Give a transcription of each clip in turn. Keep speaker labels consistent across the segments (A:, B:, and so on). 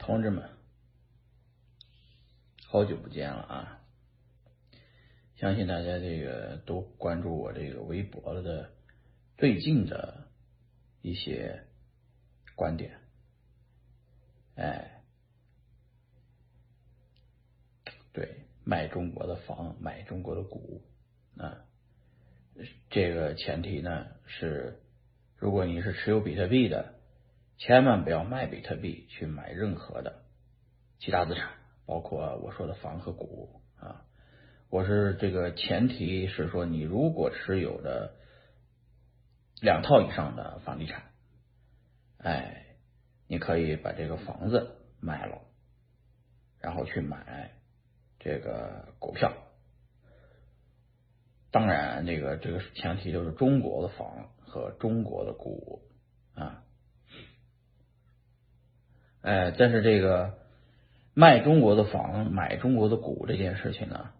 A: 同志们，好久不见了啊！相信大家这个都关注我这个微博了的最近的一些观点，哎，对，卖中国的房，买中国的股啊，这个前提呢是，如果你是持有比特币的。千万不要卖比特币去买任何的其他资产，包括我说的房和股啊。我是这个前提是说，你如果持有的两套以上的房地产，哎，你可以把这个房子卖了，然后去买这个股票。当然，这个这个前提就是中国的房和中国的股啊。哎，但是这个卖中国的房、买中国的股这件事情呢，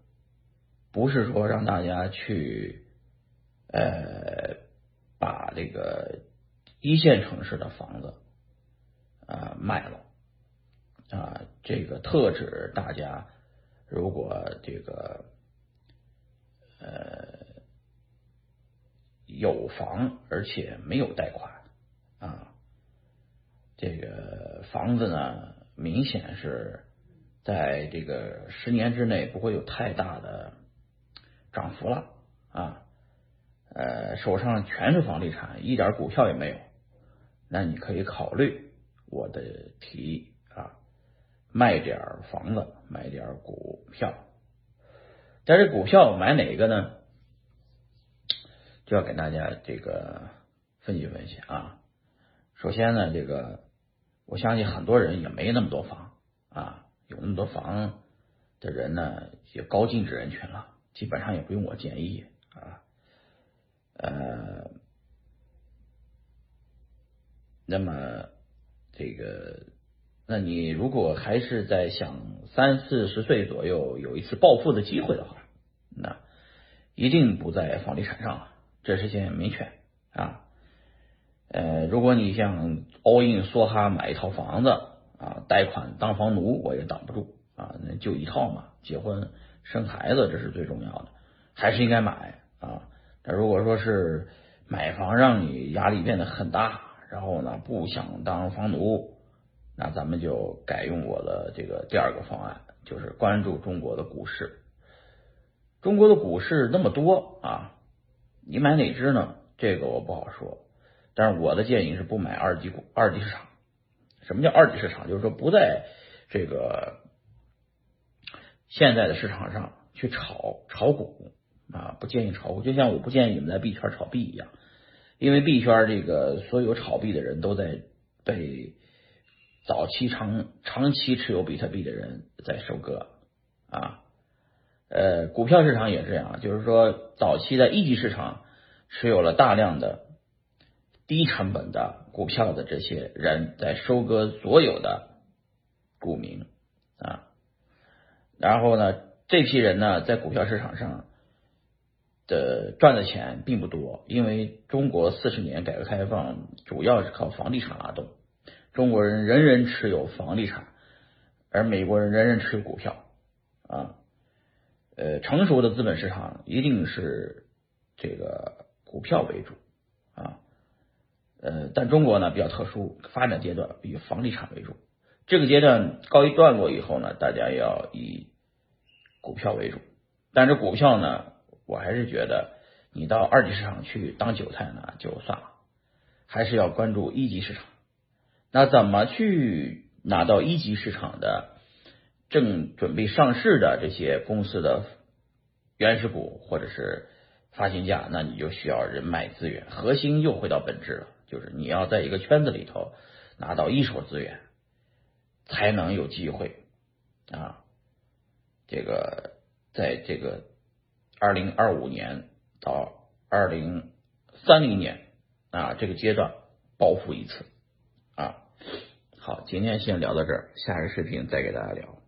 A: 不是说让大家去呃把这个一线城市的房子啊卖了啊，这个特指大家如果这个呃有房而且没有贷款啊。这个房子呢，明显是在这个十年之内不会有太大的涨幅了啊。呃，手上全是房地产，一点股票也没有，那你可以考虑我的提议啊，卖点房子，买点股票。但是股票买哪个呢？就要给大家这个分析分析啊。首先呢，这个。我相信很多人也没那么多房啊，有那么多房的人呢，也高净值人群了，基本上也不用我建议啊。呃，那么这个，那你如果还是在想三四十岁左右有一次暴富的机会的话，那一定不在房地产上了，这是件明确啊。呃，如果你想 all in 梭哈买一套房子啊，贷款当房奴，我也挡不住啊，那就一套嘛，结婚生孩子这是最重要的，还是应该买啊。那如果说是买房让你压力变得很大，然后呢不想当房奴，那咱们就改用我的这个第二个方案，就是关注中国的股市。中国的股市那么多啊，你买哪只呢？这个我不好说。但是我的建议是不买二级股、二级市场。什么叫二级市场？就是说不在这个现在的市场上去炒炒股啊，不建议炒股。就像我不建议你们在币圈炒币一样，因为币圈这个所有炒币的人都在被早期长长期持有比特币的人在收割啊。呃，股票市场也是这样，就是说早期在一级市场持有了大量的。低成本的股票的这些人在收割所有的股民。啊，然后呢，这批人呢在股票市场上的赚的钱并不多，因为中国四十年改革开放主要是靠房地产拉动，中国人人人持有房地产，而美国人人人持有股票。啊，呃，成熟的资本市场一定是这个股票为主。呃，但中国呢比较特殊，发展阶段以房地产为主。这个阶段告一段落以后呢，大家要以股票为主。但是股票呢，我还是觉得你到二级市场去当韭菜呢就算了，还是要关注一级市场。那怎么去拿到一级市场的正准备上市的这些公司的原始股或者是发行价？那你就需要人脉资源，核心又回到本质了。就是你要在一个圈子里头拿到一手资源，才能有机会啊。这个在这个二零二五年到二零三零年啊这个阶段暴富一次啊。好，今天先聊到这儿，下个视频再给大家聊。